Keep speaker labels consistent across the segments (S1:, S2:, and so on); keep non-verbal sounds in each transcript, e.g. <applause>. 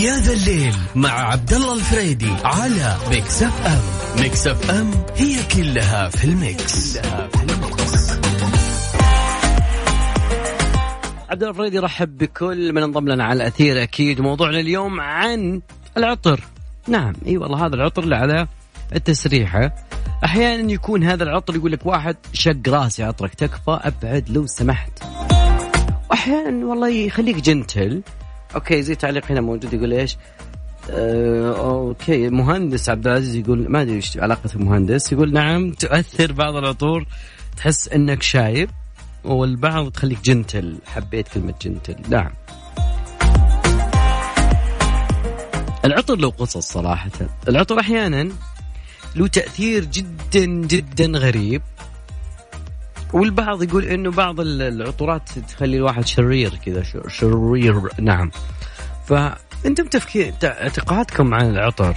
S1: يا ذا الليل مع عبد الله الفريدي على Mix FM Mix FM هي كلها في ال Mix, كلها في ال Mix.
S2: عبد الله الفريدي رحب بكل من انضم لنا على الأثير أكيد. موضوعنا اليوم عن العطر. نعم إي والله هذا العطر اللي على التسريحه أحيانا يكون هذا العطر يقول لك واحد شق راسي عطرك تكفى أبعد لو سمحت. وأحيانا والله يخليك gentle. Okay زي تعليق هنا موجود يقول إيش؟ آه، okay مهندس عبد العزيز يقول ما أدري إيش علاقة المهندس يقول نعم تؤثر بعض العطور تحس إنك شايب والبعض تخليك gentle حبيت كلمة gentle. نعم. العطر له قصص صراحة. العطر أحيانا له تأثير جدا جدا غريب. والبعض يقول إنه بعض العطورات تخلي الواحد شرير كذا شرير نعم. فأنتم تفكير اعتقادكم عن العطر.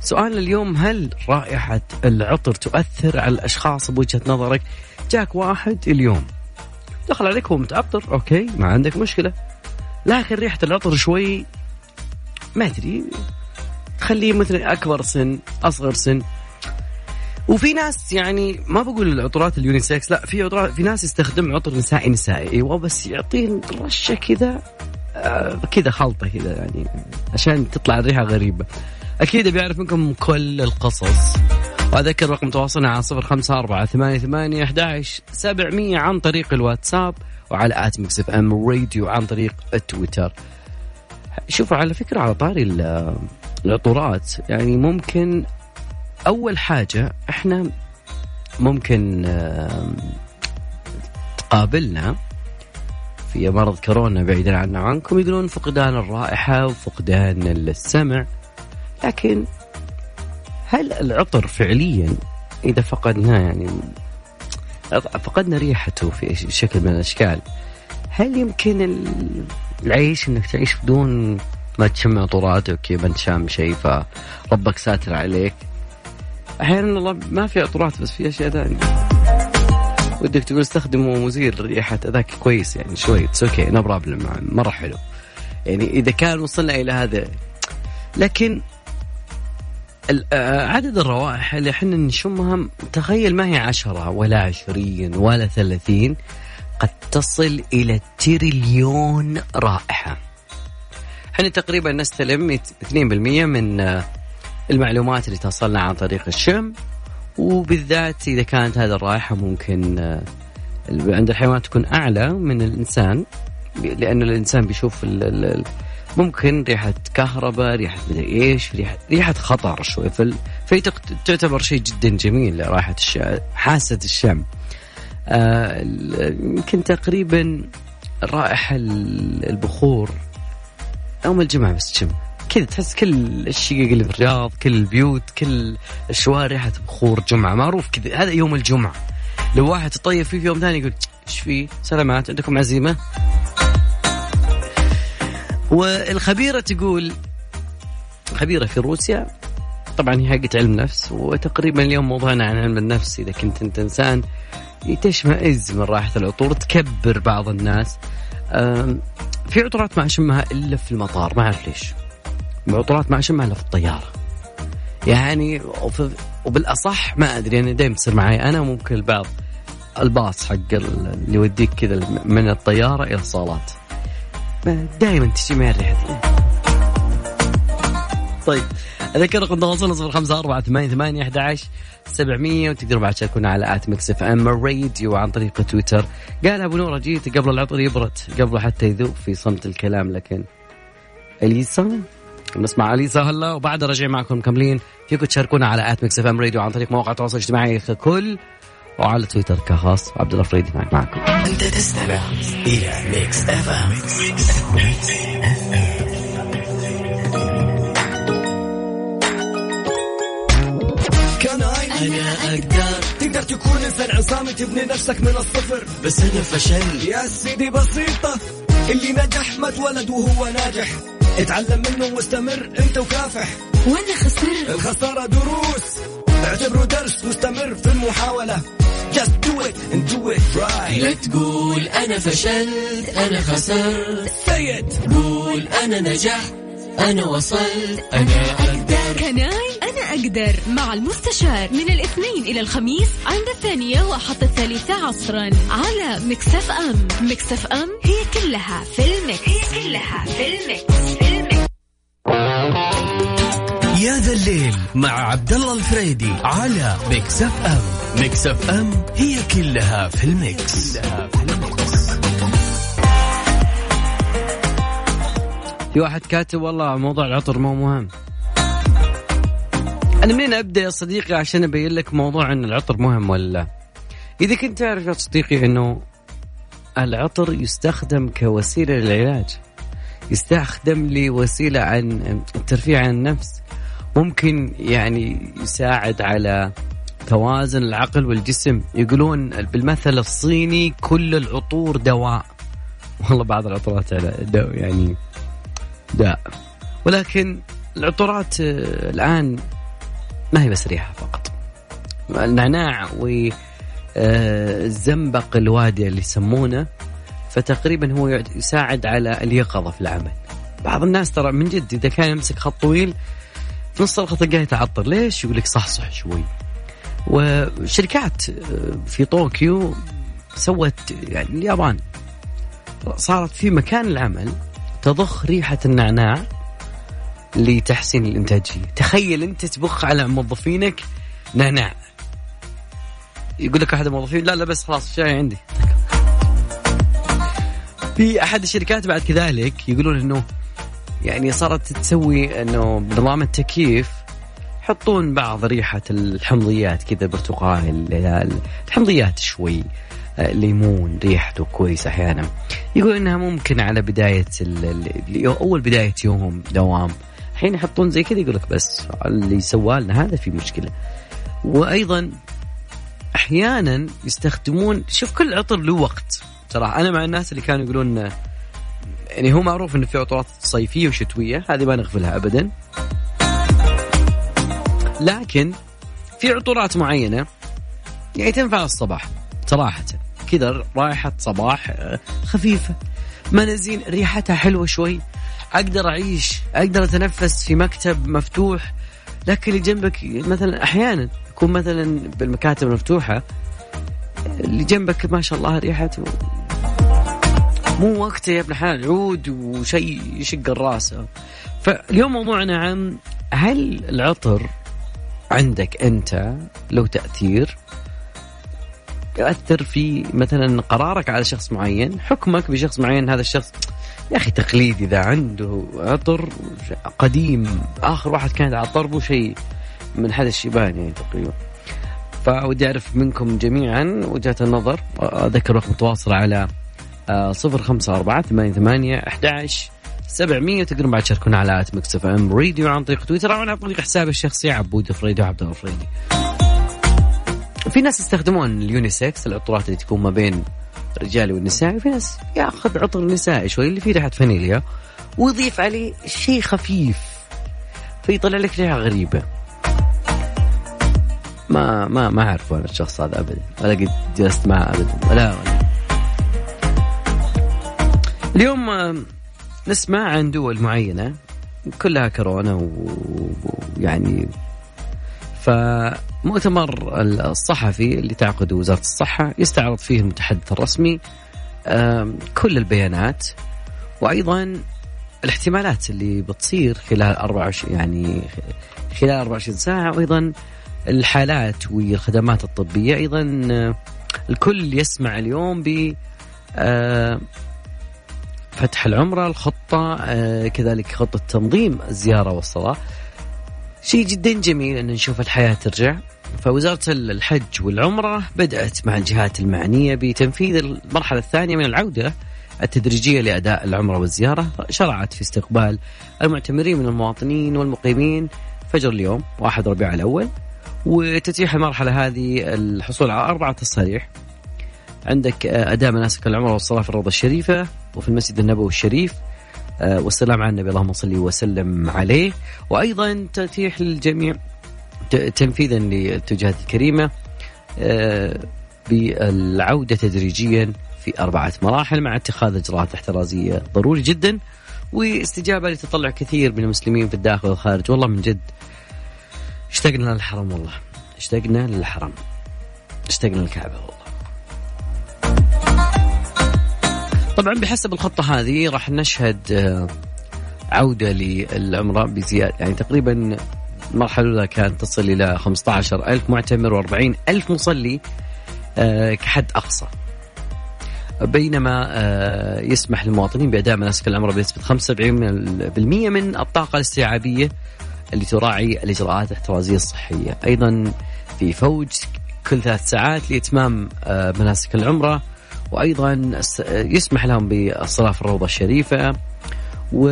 S2: سؤال اليوم هل رائحة العطر تؤثر على الأشخاص بوجهة نظرك؟ جاك واحد اليوم. دخل عليك هو متعطر أوكي ما عندك مشكلة. لكن ريحة العطر شوي ما أدري تخليه مثلا أكبر سن أصغر سن وفي ناس يعني ما بقول العطورات ال unisex لا في عطورات في ناس يستخدم عطر نسائي نسائي. أيوه بس يعطيه رشة كذا آه كذا خلطة كذا يعني عشان تطلع الريحه غريبة. أكيد بيعرف منكم كل القصص. وأذكر رقم تواصلنا على صفر خمسة أربعة ثمانية ثمانية أحداش سبعمية عن طريق الواتساب وعلى at Mix FM Radio عن طريق التويتر شوفوا على فكرة على طاري العطورات يعني ممكن أول حاجة إحنا ممكن تقابلنا في مرض كورونا بعيدا عنا عنكم يقولون فقدان الرائحة وفقدان السمع. لكن هل العطر فعليا إذا فقدناه يعني فقدنا ريحته في شكل من الأشكال هل يمكن العيش إنك تعيش بدون ما تشم عطورات okay ما تشم شيء فربك ساتر عليك؟ أحيانا والله ما في عطورات بس في أشياء ثانية ودك تقول استخدموا مزيل ريحه ذاك كويس يعني شوي it's okay no problem مرة حلو. يعني إذا كان وصلنا إلى هذا. لكن آه، عدد الروائح اللي إحنا نشمها تخيل ما هي عشرة ولا عشرين ولا ثلاثين قد تصل إلى تريليون رائحة. إحنا تقريبا نستلم 2% من آه، المعلومات اللي توصلنا عن طريق الشم وبالذات إذا كانت هذه الرائحة ممكن آه، عند الحيوانات تكون أعلى من الإنسان لأن الإنسان بيشوف ممكن ريحة كهرباء ريحة مدري إيش ريحة, ريحة خطر شوي فهي تعتبر شيء جدا جميل رائحة الشم حاسة الشم. آه، يمكن آه تقريبا رائحة البخور يوم الجمعة بس تشم كذا تحس كل الشقق اللي في الرياض كل البيوت كل الشوارع ريحه بخور جمعة. معروف كذا هذا يوم الجمعة. لو واحد تطيب فيه في يوم ثاني يقول إيش في؟ سلامات عندكم عزيمة؟ والخبيرة تقول خبيره في روسيا طبعا هي حقت علم نفس وتقريبا اليوم موضوعنا عن علم النفس. إذا كنت أنت إنسان تشمئز من رائحه العطور تكبر بعض الناس. في عطورات ما أشمها إلا في المطار ما أعرف ليش. معطرات اشمها الا في الطيارة. يعني وبالأصح ما أدري أنا دائما تصير معي أنا وممكن البعض الباص حق اللي يوديك كذا من الطيارة إلى الصالات. دائما تجي معي الريحه طيب اذكر رقم تواصلنا صفر خمسة أربعة ثمانية ثمانية أحد عشر سبعمية وتقدروا بعد تشاركونا على at Mix FM Radio عن طريق تويتر. قال أبو نورة جيت قبل العطر يبرد قبل حتى يذوب في صمت الكلام لكن أليسا؟ نسمع اليسا هلا وبعدها راجع معكم مكملين فيكم تشاركونا على at Mix FM Radio عن طريق مواقع التواصل الاجتماعي ككل وعلى تويتر كخاص عبد الله فريدي معك معكم.
S1: أنت تستمع إلى Mix FM. كان أنا أقدر. تقدر تكون إنسان عصامي تبني نفسك من الصفر. بس أنا فشل. يا سيدي بسيطة اللي نجح ما اتولد وهو ناجح. اتعلم منه واستمر انت وكافح.
S3: وأنا خسرت.
S1: الخسارة دروس. اعتبره درس واستمر في المحاولة. Just do it and do it right.
S4: لا تقول أنا فشلت أنا خسرت.
S1: Say it.
S4: قول أنا نجحت
S1: أنا وصلت. أنا أقدر.
S3: كناي؟ أنا أقدر مع المستشار من الاثنين إلى الخميس عند الثانية وحتى الثالثة عصرا على Mix FM. Mix FM هي كلها في ال Mix هي كلها في ال Mix, في ال Mix.
S1: يا ذا الليل مع عبد الله الفريدي على Mix FM. Mix FM هي كلها في ال Mix, كلها في ال Mix.
S2: في واحد كاتب والله موضوع العطر مو مهم. أنا منين أبدأ يا صديقي عشان أبين لك موضوع إن العطر مهم ولا لا؟ إذا كنت تعرف يا صديقي إنه العطر يستخدم كوسيلة للعلاج. يستخدم لوسيلة عن الترفيه عن النفس. ممكن يعني يساعد على توازن العقل والجسم. يقولون بالمثل الصيني كل العطور دواء. والله بعض العطورات يعني داء. ولكن العطورات الآن ما هي بس ريحة فقط. النعناع والزنبق آه، الوادي اللي يسمونه فتقريبا هو يساعد على اليقظة في العمل. بعض الناس ترى من جد إذا كان يمسك خط طويل في نص الخط يتعطر. ليش؟ يقول لك صحصح شوي. وشركات آه، في طوكيو سوت يعني اليابان. صارت في مكان العمل تضخ ريحة النعناع لتحسين الإنتاجية تخيل أنت تبخ على موظفينك. نعناع يقول لك أحد الموظفين لا لا بس خلاص الشاي عندي. في أحد الشركات بعد كذلك يقولون أنه يعني صارت تسوي أنه بنظام التكييف يحطون بعض ريحة الحمضيات كذا برتقال الحمضيات شوي ليمون ريحته كويس أحيانا. يقول إنها ممكن على بداية أول بداية يوم دوام. حين يحطون زي كذا يقول لك بس اللي سوى لنا هذا في مشكلة. وأيضا أحيانا يستخدمون شوف كل عطر له وقت ترى. أنا مع الناس اللي كانوا يقولون يعني هو معروف إنه في عطورات صيفية وشتوية هذه ما نغفلها ابدا. لكن في عطورات معينة يعني تنفع الصباح صراحة. كذا رائحة صباح آه، خفيفة منازين ريحتها حلوة شوي. أقدر أعيش أقدر أتنفس في مكتب مفتوح لكن اللي جنبك مثلا أحيانا يكون مثلا بالمكاتب المفتوحة اللي جنبك ما شاء الله ريحته مو وقته يا ابن حلال عود وشيء يشق الراس. فاليوم موضوعنا عن هل العطر عندك أنت له تأثير؟ يؤثر في مثلا قرارك على شخص معين حكمك بشخص معين هذا الشخص يا أخي تقليد إذا عنده عطر قديم آخر واحد كان على طربه شيء من هذا الشيبان يعني تقريبا. فودي أعرف منكم جميعا وجهات النظر. أذكر رقم التواصل على آه، صفر خمسة أربعة ثمانية ثمانية أحد سبعمية تقدرون بعد تشاركونا على at Mix FM Radio عن طريق تويتر أو عن طريق حسابي الشخصي عبود فريدي وعبد الله فريدي في ناس يستخدمون ال unisex العطورات اللي تكون ما بين الرجالي والنسائي وفي ناس ياخذ عطر نسائي شوي اللي فيه ريحة فانيليا ويضيف عليه شيء خفيف فيطلع لك ريحة غريبة. ما ما ما أعرف أنا الشخص هذا ابدا ولا قد جلست معه ابدا ولا ولا اليوم نسمع عن دول معينة كلها كورونا ويعني فمؤتمر الصحفي اللي تعقده وزارة الصحة يستعرض فيه المتحدث الرسمي كل البيانات وأيضا الاحتمالات اللي بتصير خلال 24 يعني خلال 24 ساعة وأيضا الحالات والخدمات الطبية. أيضا الكل يسمع اليوم ب فتح العمرة الخطة كذلك خطة تنظيم الزيارة والصلاة. شيء جدا جميل إن نشوف الحياة ترجع. فوزارة الحج والعمرة بدأت مع الجهات المعنية بتنفيذ المرحلة الثانية من العودة التدريجية لأداء العمرة والزيارة. شرعت في استقبال المعتمرين من المواطنين والمقيمين. فجر اليوم 1 ربيع الأول. وتتيح المرحلة هذه الحصول على أربعة تصاريح عندك أداء مناسك العمرة والصلاة في الروضة الشريفة وفي المسجد النبوي الشريف. آه، والسلام على النبي. اللهم صل وسلم عليه. وأيضا تتيح للجميع تنفيذا للاتجاهات الكريمة آه، بالعودة تدريجيا في أربعة مراحل مع اتخاذ إجراءات احترازية ضروري جدا واستجابة لتطلع كثير من المسلمين في الداخل والخارج. والله من جد اشتقنا للحرم والله اشتقنا للحرم اشتقنا للكعبة والله. طبعا بحسب الخطة هذه راح نشهد آه، عودة للعمرة بزيادة. يعني تقريبا المرحلة الأولى كانت تصل إلى 15 ألف معتمر و40 ألف مصلي آه، كحد أقصى. بينما آه، يسمح للمواطنين بأداء مناسك العمرة بنسبة 75% من الطاقة الاستيعابية اللي تراعي الإجراءات الاحترازية الصحية. أيضا في فوج كل ثلاث ساعات لإتمام مناسك العمرة وأيضا يسمح لهم بالصلاة في الروضة الشريفة. و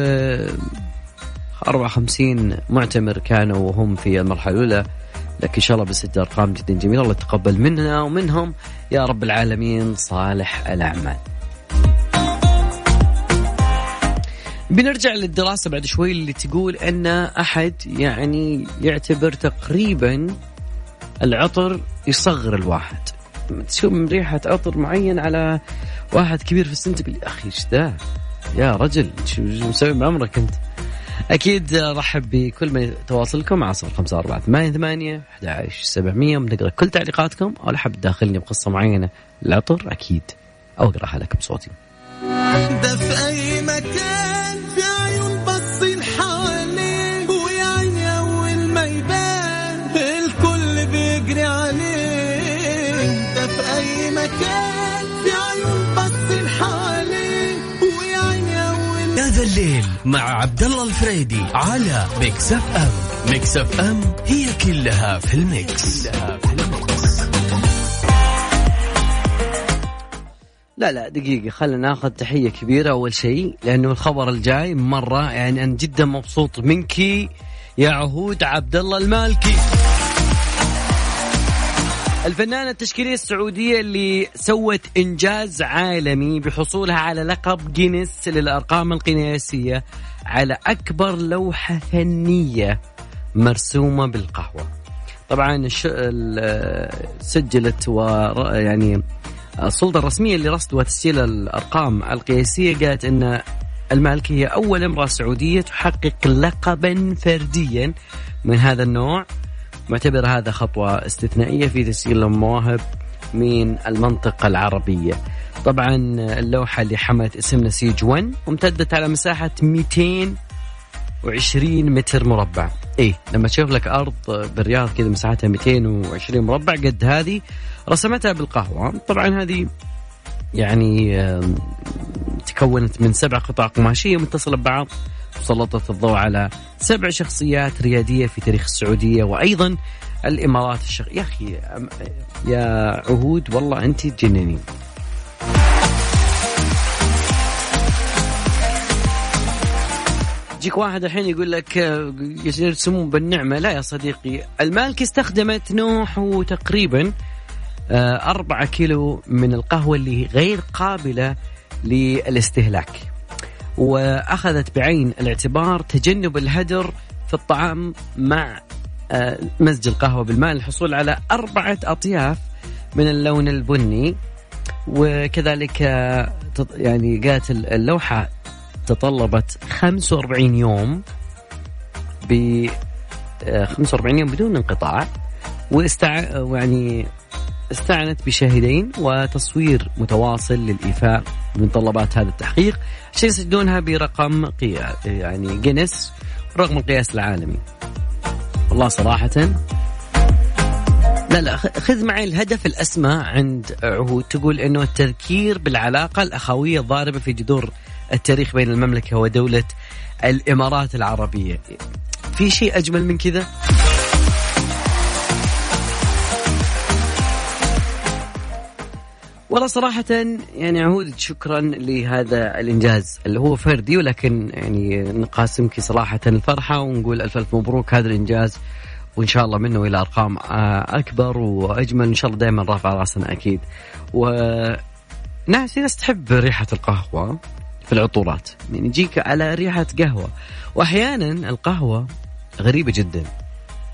S2: 54 معتمر كانوا وهم في المرحلة الأولى. لكن إن شاء الله بست أرقام جدا جميلة. الله يتقبل منا ومنهم. يا رب العالمين صالح الأعمال. بنرجع للدراسة بعد شوي اللي تقول أن أحد يعني يعتبر تقريبا العطر يصغر الواحد. تشم ريحة عطر معين على واحد كبير في السن تقول أخي إيش ذا؟ يا رجل شو مسوي بعمرك أنت؟ أكيد رحب بكل من تواصلكم على صفر خمسة أربعة ثمانية ثمانية أحد سبعمية بنقرأ كل تعليقاتكم. أو لحب تداخلني بقصة معينة العطر أكيد أو أقرأها لك بصوتي. ده في أي مكان. مع عبد الله الفريدي على Mix FM Mix FM هي كلها في ال Mix, كلها في ال Mix. لا لا دقيقة خلينا ناخذ تحية كبيرة أول شيء لأنه الخبر الجاي مرة يعني أنا جدا مبسوط منك يا عهود عبد الله المالكي الفنانة التشكيلية السعودية اللي سوت إنجاز عالمي بحصولها على لقب جينيس للأرقام القياسية على أكبر لوحة فنية مرسومة بالقهوة. طبعا سجلت و يعني السلطة الرسمية لرصد وتسجيل الأرقام القياسية قالت أن المالكي هي أول امرأة سعودية تحقق لقبا فرديا من هذا النوع. معتبر هذا خطوة استثنائية في تسجيل المواهب من المنطقة العربية. طبعا اللوحة اللي حملت اسم نسيج 1 وامتدت على مساحة 220 متر مربع. إيه لما تشوف لك أرض بالرياض كذا مساحتها 220 مربع قد هذه رسمتها بالقهوة. طبعا هذه يعني تكونت من سبع قطع قماشية متصلة ببعض وسلطت الضوء على سبع شخصيات ريادية في تاريخ السعودية وأيضا الإمارات الشغ... يا أخي يا عهود والله أنت تجننين يجيك واحد الحين يقول لك يرسمون بالنعمة. لا يا صديقي المالكي استخدمت نوح تقريبا آه، أربعة كيلو من القهوة اللي غير قابلة للاستهلاك. وأخذت بعين الاعتبار تجنب الهدر في الطعام مع آه، مزج القهوة بالماء للحصول على أربعة أطياف من اللون البني. وكذلك آه، يعني قالت اللوحة تطلبت 45 يوم ب 45 يوم بدون انقطاع. واستع يعني استعنت بشاهدين وتصوير متواصل للإيفاء بمتطلبات هذا التحقيق. عشان يسجلونها برقم قياس يعني جينيس رقم القياس العالمي. والله صراحة لا لا خذ معي الهدف الأسمى عند عهود. تقول أنه التذكير بالعلاقة الأخوية الضاربة في جذور التاريخ بين المملكة ودولة الإمارات العربية. في شيء أجمل من كذا؟ والله صراحة يعني عهود شكرا لهذا الإنجاز اللي هو فردي ولكن يعني نقاسمك صراحة الفرحة ونقول ألف ألف مبروك هذا الإنجاز وإن شاء الله منه إلى أرقام أكبر وأجمل إن شاء الله دائما رافع رأسنا أكيد. و ناس ناس تحب ريحة القهوة في العطورات يعني يجيك على ريحة قهوة. وأحيانا القهوة غريبة جدا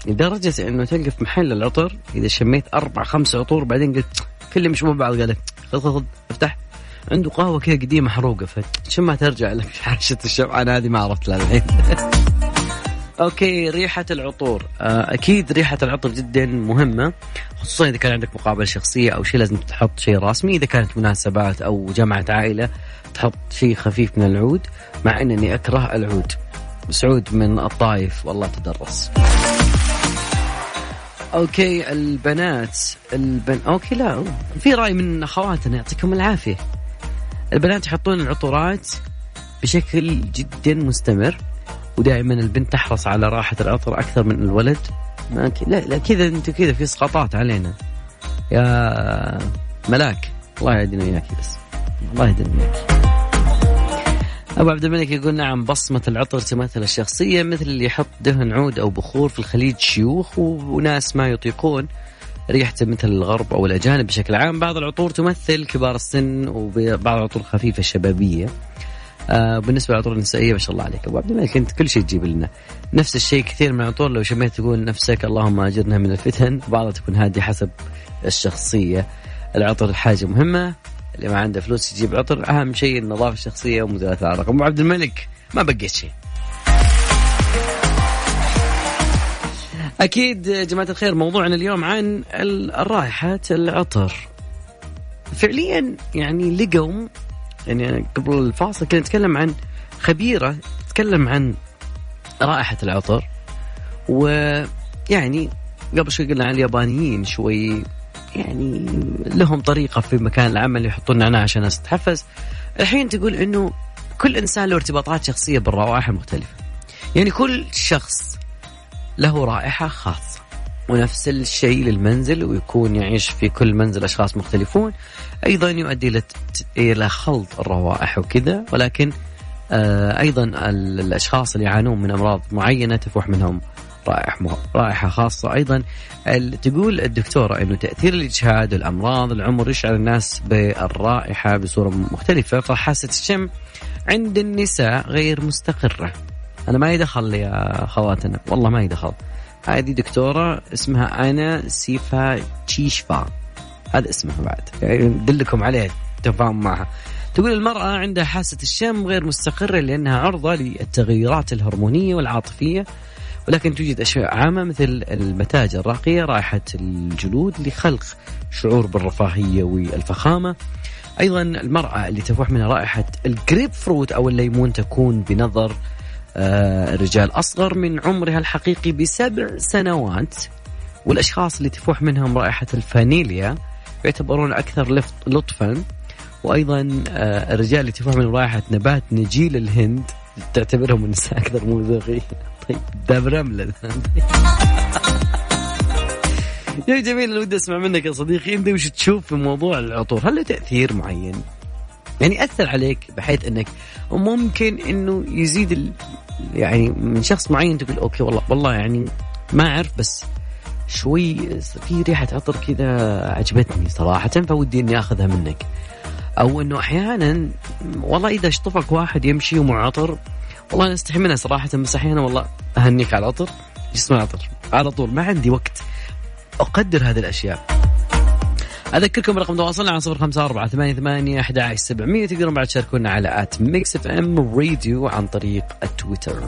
S2: لدرجة إنه تلقى في محل العطر إذا شميت أربع خمس عطور بعدين قلت كلهم يشبهوا بعض قال خذ خذ خذ افتح. عنده قهوة كذا قديمة محروقه فشو ما ترجع لك حاشة الشمعان هذه ما عرفت لها الحين. <laughs> أوكي ريحة العطور. آه، أكيد ريحة العطر جدا مهمة خصوصا إذا كان عندك مقابلة شخصية أو شيء لازم تحط شيء رسمي إذا كانت مناسبات أو جمعة عائلة تحط شيء خفيف من العود مع إنني أكره العود. سعود من الطايف والله تدرس. okay البنات البن okay لا في رأي من أخواتنا يعطيكم العافية. البنات يحطون العطورات بشكل جدا مستمر ودائما البنت تحرص على راحة العطر أكثر من الولد. ما. لا لا كذا انت كذا في اسقاطات علينا. يا ملاك الله يهدينا وياك بس. الله يهدينا وياك. أبو عبد الملك يقول نعم بصمة العطر تمثل الشخصية مثل اللي يحط دهن عود أو بخور في الخليج شيوخ وناس ما يطيقون ريحته مثل الغرب أو الأجانب بشكل عام. بعض العطور تمثل كبار السن وبعض العطور خفيفة الشبابيه آه بالنسبة للعطور النسائية ما شاء الله عليك. أبو عبد الملك أنت كل شيء تجيب لنا. نفس الشيء كثير من العطور لو شميت تقول نفسك اللهم أجرنا من الفتن بعضها تكون هادية حسب الشخصية. العطر حاجة مهمة. اللي ما عنده فلوس يجيب عطر أهم شيء النظافة الشخصية العرق أبو عبد الملك ما بقيت شيء. أكيد يا جماعة الخير موضوعنا اليوم عن الرائحه العطر. فعليا يعني لقوا يعني قبل الفاصل كنا نتكلم عن خبيرة تتكلم عن رائحة العطر ويعني قبل شوي قلنا عن اليابانيين شوي. يعني لهم طريقة في مكان العمل يحطون نعناع عشان الناس تتحفز الحين تقول إنه كل إنسان له ارتباطات شخصية بالروائح المختلفة. يعني كل شخص له رائحة خاصة ونفس الشيء للمنزل ويكون يعيش في كل منزل أشخاص مختلفون. أيضا يؤدي إلى خلط الروائح وكذا ولكن آه، أيضا الأشخاص اللي يعانون من أمراض معينة تفوح منهم. رائحة رائحة خاصة. أيضا تقول الدكتورة أنه تأثير الإجهاد والأمراض العمر يشعر الناس بالرائحة بصورة مختلفة فحاسة الشم عند النساء غير مستقرة. أنا ما يدخل يا خواتنا. والله ما يدخل. هذه دكتورة اسمها أنا سيفا تشيشفا. هذا اسمها بعد. يعني ندلكم عليه تفاهم معها. تقول المرأة عندها حاسة الشم غير مستقرة لأنها عرضة للتغيرات الهرمونية والعاطفية ولكن توجد أشياء عامة مثل المتاج الراقية رائحة الجلود لخلق شعور بالرفاهية والفخامة. أيضا المرأة اللي تفوح منها رائحة الجريب فروت أو الليمون تكون بنظر آه، الرجال أصغر من عمرها الحقيقي بسبع سنوات. والأشخاص اللي تفوح منهم رائحة الفانيليا يعتبرون أكثر لطفا. وأيضا آه، الرجال اللي تفوح من رائحة نبات نجيل الهند تعتبرهم <laughs> النساء أكثر موثوقين طيب داب رملة <laughs> يا جميل أنا ودي أسمع منك يا صديقي أنت وش تشوف في موضوع العطور؟ هل له تأثير معين؟ يعني أثر عليك بحيث أنك ممكن إنه يزيد ال... يعني من شخص معين تقول okay والله والله يعني ما أعرف بس شوي في ريحة عطر كذا عجبتني صراحة فودي إني آخذها منك. أو إنه أحيانا والله إذا اشطفك واحد يمشي ومع عطر والله أنا أستحي منها صراحة بس أحيانا والله أهنيك على العطر جسم العطر على طول؟ ما عندي وقت. أقدر هذه الأشياء. أذكركم رقم تواصلنا على صفر خمسة أربعة ثمانية ثمانية أحد سبعمية. تقدرون بعد تشاركونا على at Mix FM Radio عن طريق التويتر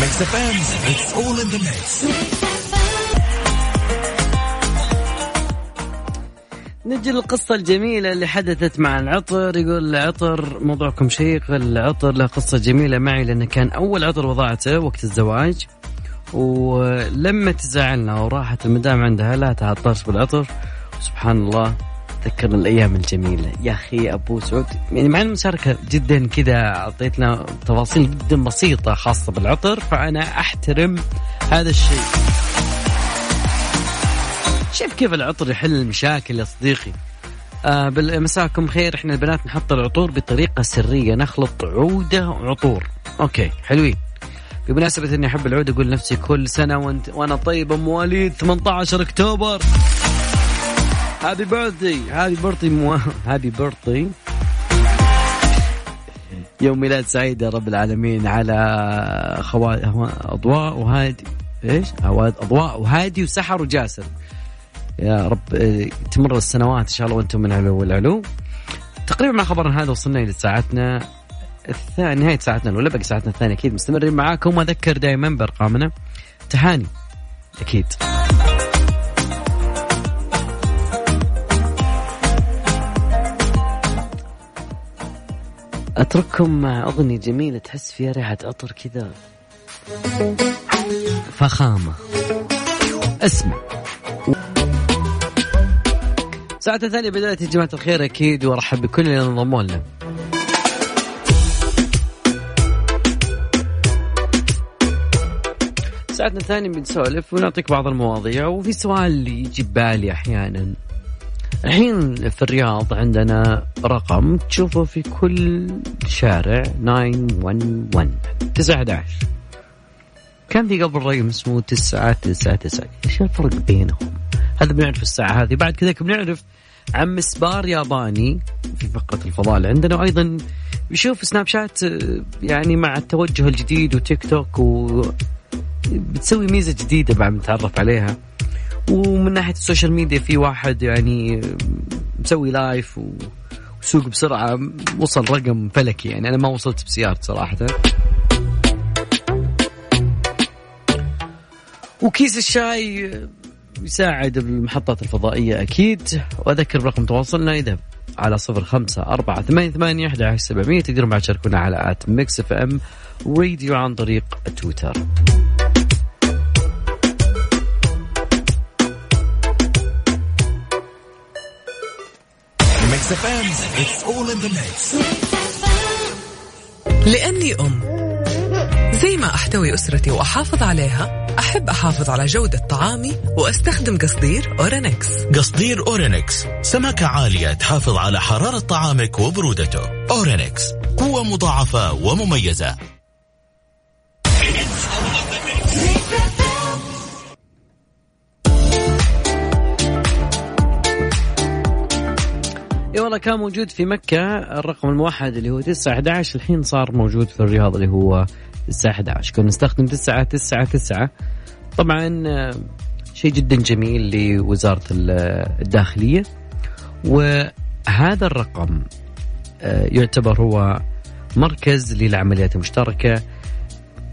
S2: Mix FM it's all in the mix. نجي للقصة الجميلة اللي حدثت مع العطر. يقول العطر موضوعكم شيق. العطر له قصة جميلة معي لأنه كان أول عطر وضعته وقت الزواج. ولما تزعلنا وراحت المدام عندها لا تعطرت بالعطر. سبحان الله ذكرنا الأيام الجميلة. يا أخي أبو سعود يعني مع المشاركة جدا كذا أعطيتنا تفاصيل جدا بسيطة خاصة بالعطر فأنا أحترم هذا الشيء. شوف كيف العطر يحل المشاكل يا صديقي. آه مساكم خير. إحنا البنات نحط العطور بطريقة سرية نخلط عودة وعطور. okay حلوين. بمناسبة إني أحب العود أقول نفسي كل سنة وانت وأنا طيب مواليد 18 أكتوبر. happy birthday happy birthday. happy birthday يوم ميلاد سعيد يا رب العالمين على خوا... أضواء وهادي. إيش؟ أضواء وهادي وسحر وجاسر. يا رب آه، تمر السنوات إن شاء الله وأنتم من علو والعلو. تقريبا مع خبرنا هذا وصلنا إلى ساعتنا الثانية نهاية ساعتنا الأولى باقي ساعتنا الثانية أكيد مستمرين معاكم. وأذكر دائما بأرقامنا. تهاني أكيد. أترككم مع أغنية جميلة تحس فيها ريحة عطر كذا. فخامة. اسمع. ساعة الثانية بدأت يا جماعة الخير أكيد وأرحب بكل اللي انضموا لنا. ساعتنا الثانية بنسولف ونعطيك بعض المواضيع وفي سؤال يجي ببالي أحيانا. الحين في الرياض عندنا رقم تشوفه في كل شارع 911 911 كان في قبل رقم اسمه 999 إيش الفرق بينهم؟ هذا بنعرف الساعة هذه. بعد كذا بنعرف عن مسبار ياباني في فقرة الفضاء. اللي عندنا وأيضا بيشوف سناب شات يعني مع التوجه الجديد وتيك توك و بتسوي ميزة جديدة بعد نتعرف عليها. ومن ناحية ال social media في واحد يعني مسوي live وسوق بسرعة وصل رقم فلكي. يعني أنا ما وصلت بسيارتي صراحة. وكيس الشاي يساعد بالمحطات الفضائية أكيد. وأذكر برقم تواصلنا إذا على صفر خمسة أربعة ثمانية ثمانية أحد سبعمية تقدرون بعد تشاركونا على at Mix FM Radio عن طريق تويتر.
S5: لأني أم زي ما أحتوي أسرتي وأحافظ عليها أحب أحافظ على جودة طعامي وأستخدم قصدير أورينكس.
S4: قصدير أورينكس سمكة عالية تحافظ على حرارة طعامك وبرودته. أورينكس قوة مضاعفة ومميزة.
S2: إي والله كان موجود في مكة الرقم الموحد اللي هو 911 الحين صار موجود في الرياض اللي هو 911 كنا نستخدم 999 طبعا آه، شيء جدا جميل لوزارة الداخلية. وهذا الرقم آه، يعتبر هو مركز للعمليات المشتركة.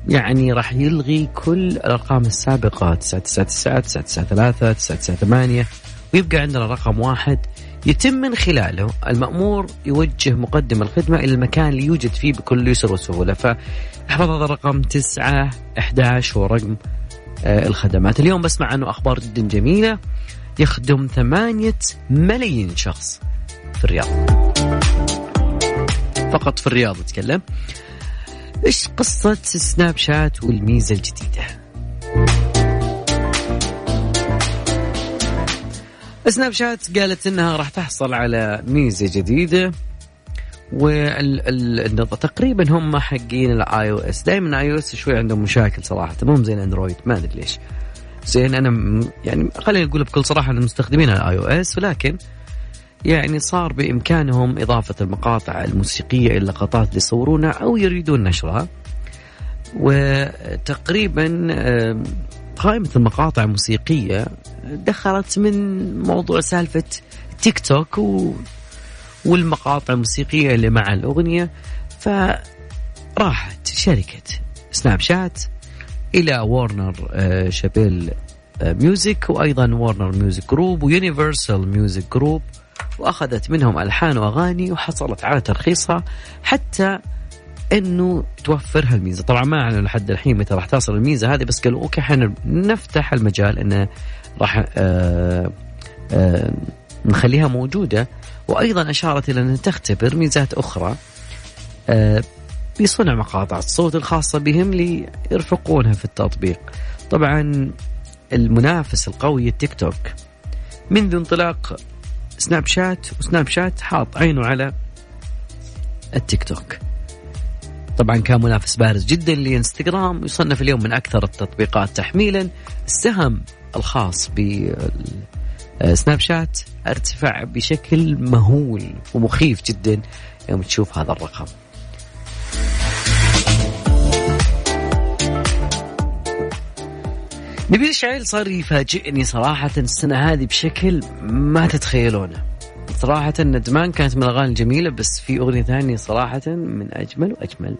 S2: يعني راح يلغي كل الأرقام السابقة 999 993 998 ويبقى عندنا رقم واحد. يتم من خلاله المأمور يوجه مقدم الخدمة إلى المكان اللي يوجد فيه بكل يسر وسهولة. فاحفظ هذا الرقم 9 11 هو رقم الخدمات. اليوم بسمع عنه أخبار جدا جميلة. يخدم ثمانية ملايين شخص في الرياض. فقط في الرياض أتكلم. إيش قصة سناب شات والميزة الجديدة؟ سناب شات قالت إنها راح تحصل على ميزة جديدة تقريبا هم حقين ال iOS دائما iOS شوي عندهم مشاكل صراحة مو زي الاندرويد ما أدري ليش. زين أنا يعني خليني أقول بكل صراحة ان مستخدمين ال iOS ولكن يعني صار بإمكانهم إضافة المقاطع الموسيقية إلى اللقطات اللي يصورونها أو يريدون نشرها. وتقريبا قائمة المقاطع الموسيقية دخلت من موضوع سالفة تيك توك و... والمقاطع الموسيقية اللي مع الأغنية. فراحت شركة سناب شات إلى وورنر آه، Chappell آه، Music وأيضا Warner Music Group و Universal Music Group. وأخذت منهم ألحان وأغاني وحصلت على ترخيصها حتى إنه توفر هالميزة. طبعا ما أعلنوا لحد الحين متى راح تصل الميزة هذه بس قالوا okay إحنا نفتح المجال إنه راح آه آه نخليها موجودة. وأيضا أشارت إلى أنها تختبر ميزات أخرى آه بصنع مقاطع الصوت الخاصة بهم ليرفقونها في التطبيق. طبعا المنافس القوي التيك توك منذ انطلاق سناب شات وسناب شات حاط عينه على التيك توك. طبعا كان منافس بارز جدا لإنستغرام يصنف اليوم من أكثر التطبيقات تحميلا. السهم الخاص ب سناب شات أرتفع بشكل مهول ومخيف جدا يوم تشوف هذا الرقم. نبيل شعيل صار يفاجئني صراحة السنة هذه بشكل ما تتخيلونه. صراحة ندمان كانت من الأغاني الجميلة بس في أغنية ثانية صراحة من أجمل وأجمل.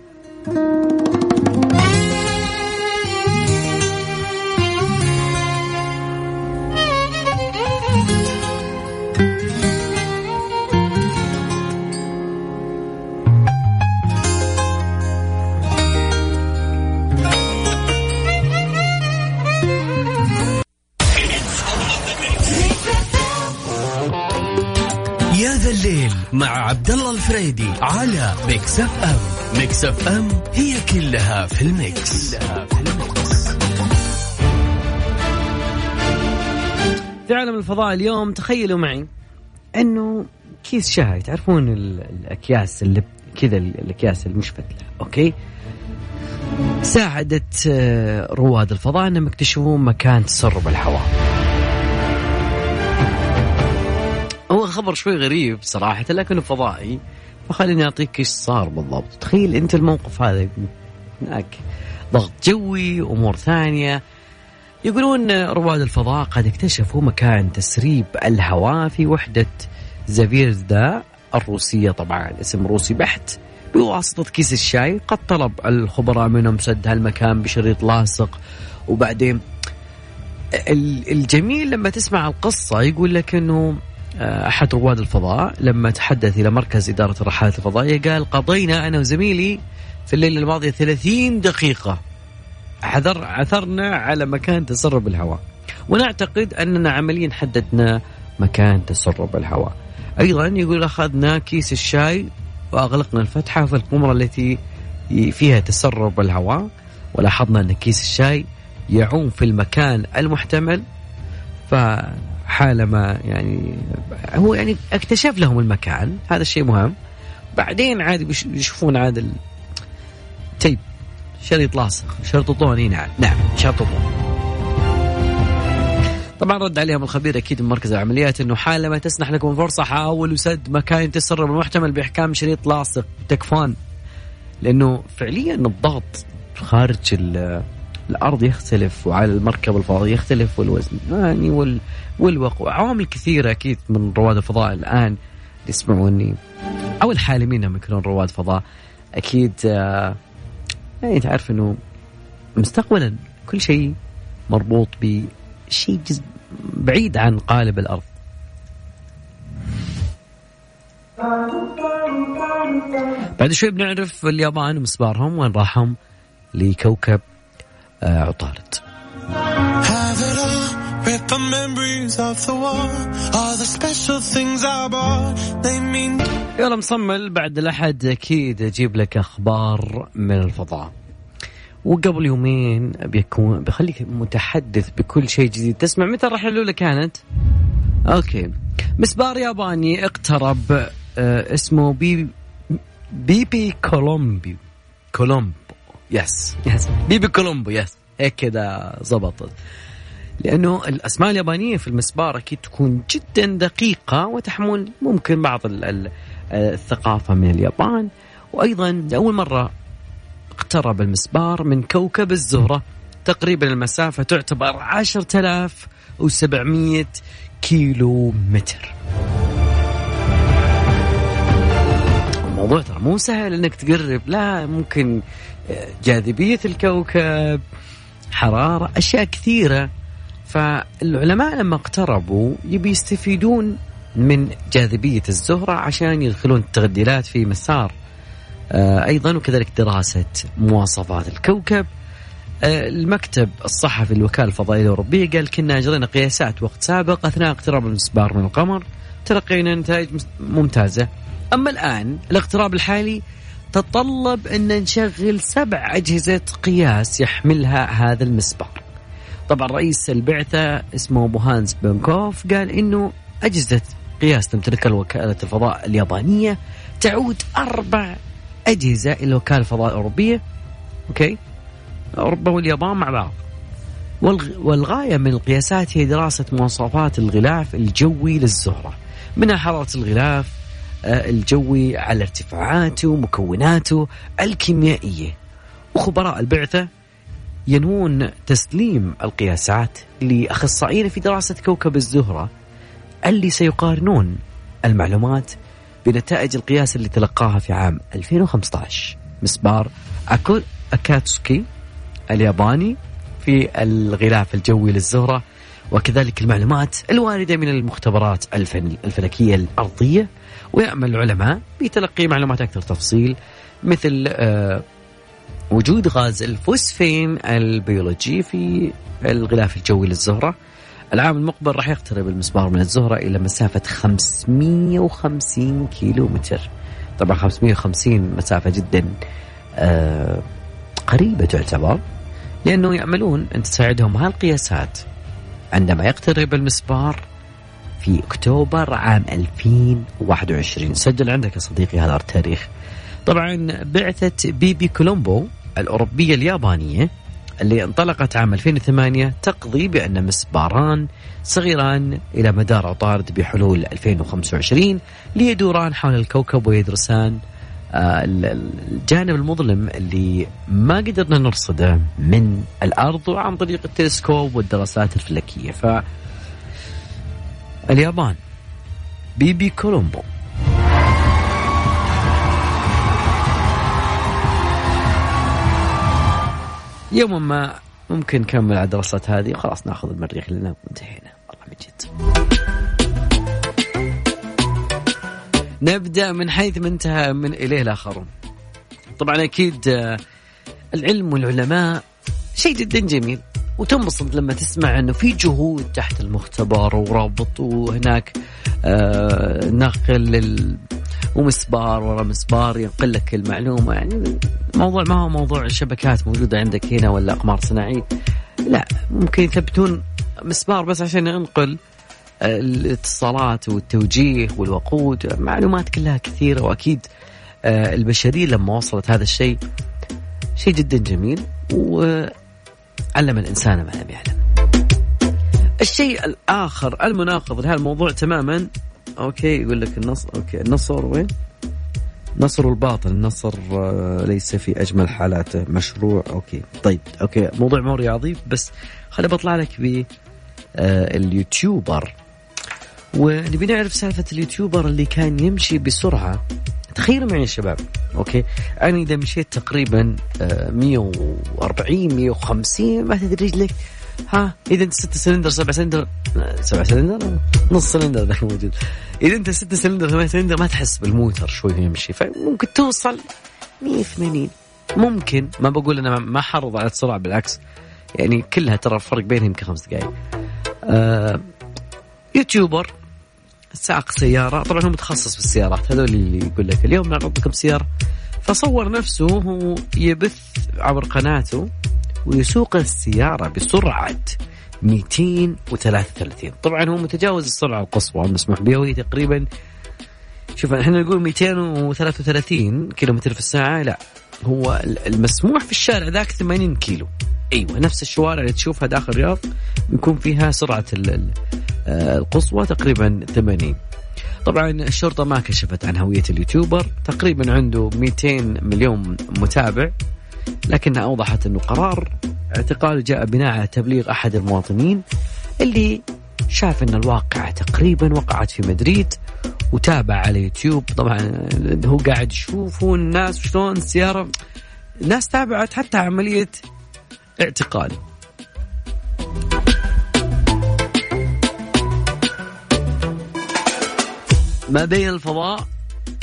S1: يا ذا الليل مع عبد الله الفريدي على Mix FM Mix FM هي كلها في ال mix, كلها في ال mix.
S2: في عالم الفضاء اليوم تخيلوا معي إنه كيس شاي تعرفون ال- الأكياس اللي كذا ال- الأكياس المشفتله okay؟ ساعدت آه، رواد الفضاء إنهم يكتشفون مكان تسرب الهواء. خبر شوي غريب صراحة لكنه فضائي. فخليني أعطيك إيش صار بالضبط. تخيل أنت الموقف هذا هناك ضغط جوي أمور ثانية. يقولون رواد الفضاء قد اكتشفوا مكان تسريب الهواء في وحدة زافيرزدا الروسية. طبعا اسم روسي بحت. بواسطة كيس الشاي قد طلب الخبراء منهم سد هالمكان بشريط لاصق. وبعدين ال- الجميل لما تسمع القصة يقول لك إنه أحد رواد الفضاء لما تحدث إلى مركز إدارة الرحلات الفضائية قال قضينا أنا وزميلي في الليلة الماضية 30 دقيقة. حذر عثرنا على مكان تسرب الهواء. ونعتقد أننا عمليا حددنا مكان تسرب الهواء. أيضا يقول أخذنا كيس الشاي وأغلقنا الفتحة في القمرة التي فيها تسرب الهواء ولاحظنا أن كيس الشاي يعوم في المكان المحتمل. فحالما يعني هو يعني اكتشف لهم المكان. هذا الشيء مهم. بعدين عادي بيش- بيشوفون عاد ال- تيب شريط لاصق شرططون اي نعم نعم شرططون طبعا رد عليهم الخبير أكيد من مركز العمليات إنه حالما تسنح لكم فرصة حاولوا سد مكان تسرب المحتمل بإحكام شريط لاصق. تكفون. لأنه فعليا الضغط خارج ال- الأرض يختلف وعلى المركب الفضائي يختلف والوزن. يعني وال والوقوع. عوامل كثيرة أكيد من رواد الفضاء الآن يسمعوني. أو الحالمين انهم يكونون رواد فضاء. أكيد آه، يعني تعرف إنه مستقبلا كل شيء مربوط بشيء بعيد عن قالب الأرض. بعد شوي بنعرف اليابان ومسبارهم وين راحهم لكوكب آه، عطارد.
S6: Rip the of the special things I bought, they mean
S2: يلا مصمل بعد الأحد أكيد أجيب لك أخبار من الفضاء. وقبل يومين بيكون بخليك متحدث بكل شيء جديد. تسمع متى الرحلة كانت؟ أوكي. مسبار ياباني اقترب آه اسمه بي بيبي كولومبي كولومبو. yes yes بيبي كولومبو yes هيك كذا زبطت. لأنه الأسماء اليابانية في المسبار أكيد تكون جدا دقيقة وتحمل ممكن بعض ال- ال- الثقافة من اليابان. وأيضا لأول مرة اقترب المسبار من كوكب الزهرة. تقريبا المسافة تعتبر 10700 كيلو متر الموضوع ترى مو سهل إنك تقرب. لا ممكن جاذبية الكوكب حرارة أشياء كثيرة. فالعلماء لما اقتربوا يبي يستفيدون من جاذبية الزهرة عشان يدخلون التغديلات في مسار آه، أيضا وكذلك دراسة مواصفات الكوكب. آه، المكتب الصحفي للوكاله الفضائية الأوروبية قال كنا أجرينا قياسات وقت سابق أثناء اقتراب المسبار من القمر تلقينا نتائج ممتازة. أما الآن الاقتراب الحالي تطلب أن نشغل سبع أجهزة قياس يحملها هذا المسبار. طبعا رئيس البعثة اسمه بوهانز بنكوف قال إنه أجهزة قياس تمتلكها وكاله الفضاء اليابانية تعود أربع أجهزة إلى وكالة الفضاء الاوروبيه أوكي؟ أوروبا واليابان مع بعض. والغ- والغاية من القياسات هي دراسة مواصفات الغلاف الجوي للزهرة. منها حرارة الغلاف آه، الجوي على ارتفاعاته ومكوناته الكيميائية. وخبراء البعثة ينوون تسليم القياسات لأخصائيين في دراسة كوكب الزهرة اللي سيقارنون المعلومات بنتائج القياس اللي تلقاها في عام 2015 مسبار أكو أكاتسكي الياباني في الغلاف الجوي للزهرة وكذلك المعلومات الواردة من المختبرات الفلكية الأرضية ويأمل العلماء بتلقي معلومات أكثر تفصيل مثل آه، وجود غاز الفوسفين البيولوجي في الغلاف الجوي للزهرة. العام المقبل راح يقترب المسبار من الزهرة إلى مسافة 550 كيلو متر طبعا 550 مسافة جدا آه قريبة تعتبر لأنه يأملون أن تساعدهم هالقياسات. عندما يقترب المسبار في أكتوبر عام 2021 سجل عندك يا صديقي هذا التاريخ. طبعا بعثة بيبي كولومبو الأوروبية اليابانية اللي انطلقت عام 2008 تقضي بأن مسباران صغيران إلى مدار عطارد بحلول 2025 ليدوران حول الكوكب ويدرسان آه، الجانب المظلم اللي ما قدرنا نرصده من الأرض عن طريق التلسكوب والدراسات الفلكية. ف اليابان بيبي كولومبو. يوما ما ممكن نكمل على الدراسات هذه وخلاص ناخذ المريخ لنا وانتهينا. والله من جد. نبدأ من حيث ما انتهى من إليه الآخرون. طبعا أكيد آه، العلم والعلماء شيء جدا جميل. وتنبسط لما تسمع إنه في جهود تحت المختبر ورابط وهناك آه نقل ومسبار ورا مسبار ينقل لك المعلومة. يعني الموضوع ما هو موضوع شبكات موجودة عندك هنا ولا أقمار صناعية؟ لا ممكن يثبتون مسبار بس عشان ينقل الاتصالات والتوجيه والوقود. معلومات كلها كثيرة وأكيد آه، البشرية لما وصلت هذا الشيء شيء جدا جميل وعلم الإنسان ما لم يعلم. الشيء الآخر المناقض لهذا الموضوع تماما. okay يقول لك النصر okay النصر وين؟ نصر الباطل النصر آه، ليس في أجمل حالاته مشروع. okay طيب okay موضوع مو رياضي بس خلي بطلع لك ب آه، ال YouTuber. ونبي نعرف سالفة ال YouTuber اللي كان يمشي بسرعة. تخيلوا معي يا شباب okay أنا إذا مشيت تقريبا 140 آه، 150 ما تدري رجلك ها إذا أنت ستة سلندر سبع سلندر سبع سلندر نص سلندر ذا موجود. إذا أنت ستة سلندر ثمانية سلندر ما تحس بالموتر شوي يمشي. فممكن توصل 180 ممكن ما بقول أنا ما حرض على السرعة بالعكس. يعني كلها ترى الفرق بينهم يمكن خمس دقائق آه YouTuber سائق سيارة. طبعا هو متخصص بالسيارات هذول اللي يقول لك اليوم نعرض لكم سيارة. فصور نفسه هو يبث عبر قناته. ويسوق السيارة بسرعة. 233 طبعا هو متجاوز السرعة القصوى المسموح بها وهي تقريبا شوف إحنا نقول 233 كيلو متر في الساعة. لا هو المسموح في الشارع ذاك 80 كيلو. أيوه نفس الشوارع اللي تشوفها داخل الرياض يكون فيها سرعة آه، القصوى تقريبا 80 طبعا الشرطة ما كشفت عن هوية اليوتيوبر تقريبا عنده 200 مليون متابع. لكنها أوضحت أنه قرار اعتقاله جاء بناء على تبليغ أحد المواطنين اللي شاف أن الواقعة تقريبا وقعت في مدريد وتابع على يوتيوب. طبعا هو قاعد يشوفون الناس شلون السيارة الناس تابعت حتى عملية اعتقال. ما بين الفضاء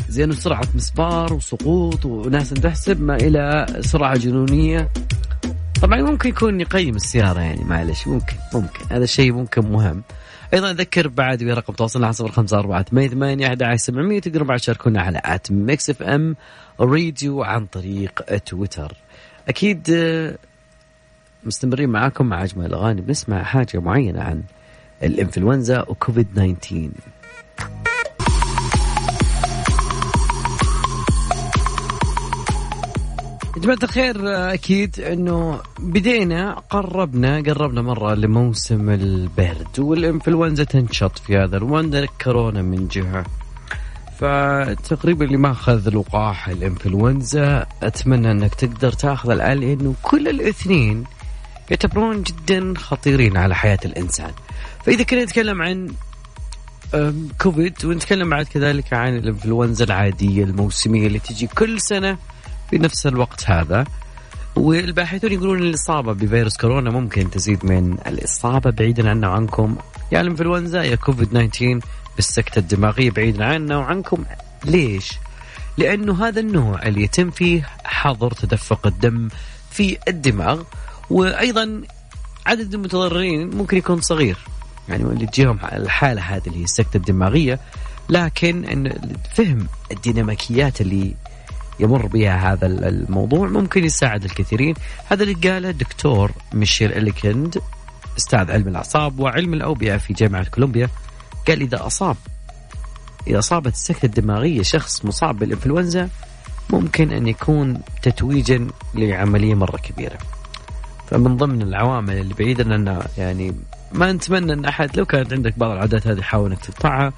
S2: زين سرعة مسبار وسقوط وناس تحسب ما إلى سرعة جنونية. طبعا ممكن يكون يقيم السيارة يعني معلش ممكن ممكن. هذا الشيء ممكن مهم. أيضا اذكر بعد برقم تواصلنا على صفر خمسة أربعة ثمانية ثمانية أحد عشر سبعمية تقدروا بعد تشاركونا على at Mix FM Radio عن طريق تويتر. أكيد آه، مستمرين معاكم مع أجمل الأغاني. بنسمع حاجة معينة عن الإنفلونزا وكوفيد 19 يا جماعة الخير أكيد أنه بدينا قربنا قربنا مرة لموسم البرد والإنفلونزا تنشط في هذا وعندنا كورونا من جهة. فتقريبا اللي ما أخذ لقاح الإنفلونزا أتمنى أنك تقدر تأخذ الآن لأنه كل الاثنين يعتبرون جدا خطيرين على حياة الإنسان. فإذا كنا نتكلم عن كوفيد ونتكلم بعد كذلك عن الإنفلونزا العادية الموسمية اللي تجي كل سنة في نفس الوقت هذا. والباحثون يقولون الإصابة بفيروس كورونا ممكن تزيد من الإصابة بعيدا عنا وعنكم. يا الانفلونزا يا كوفيد 19 بالسكتة الدماغية بعيدا عنا وعنكم. ليش؟ لأنه هذا النوع اللي يتم فيه حظر تدفق الدم في الدماغ وأيضا عدد المتضررين ممكن يكون صغير. يعني اللي تجيهم الحالة هذه اللي هي السكتة الدماغية لكن فهم الديناميكيات اللي يمر بها هذا الموضوع. ممكن يساعد الكثيرين. هذا اللي قاله الدكتور ميشيل إليكند أستاذ علم الأعصاب وعلم الأوبئة في جامعة كولومبيا. قال إذا اصاب إذا أصابت السكته الدماغيه شخص مصاب بالإنفلونزا ممكن أن يكون تتويجا لعملية مرة كبيرة. فمن ضمن العوامل اللي بعيدا عنا يعني ما نتمنى أن أحد لو كانت عندك بعض العادات هذه حاول إنك تقطعها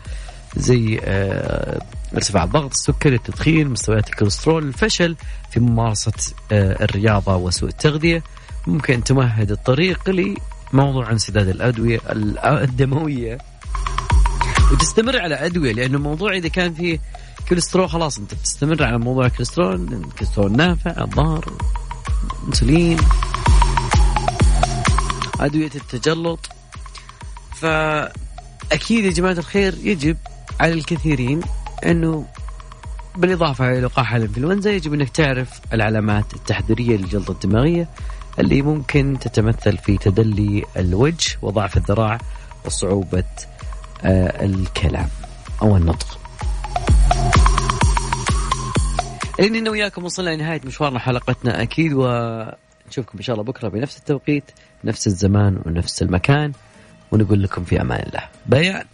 S2: زي آه، ارتفاع الضغط، السكري، التدخين، مستويات الكوليسترول، الفشل في ممارسة آه، الرياضة وسوء التغذية. ممكن تمهد الطريق لموضوع انسداد الأدوية الدموية. وتستمر على أدوية لأنه الموضوع إذا كان فيه كوليسترول خلاص أنت بتستمر على موضوع الكوليسترول الكوليسترول نافع الضار إنسولين أدوية التجلط. فأكيد يا جماعة الخير يجب على الكثيرين إنه بالإضافة إلى لقاح الإنفلونزا يجب إنك تعرف العلامات التحذيرية للجلطة الدماغية اللي ممكن تتمثل في تدلي الوجه وضعف الذراع وصعوبة آه، الكلام أو النطق. لاننا وياكم وصلنا لنهايه مشوارنا حلقتنا أكيد ونشوفكم إن شاء الله بكرة بنفس التوقيت نفس الزمان ونفس المكان ونقول لكم في أمان الله. بيان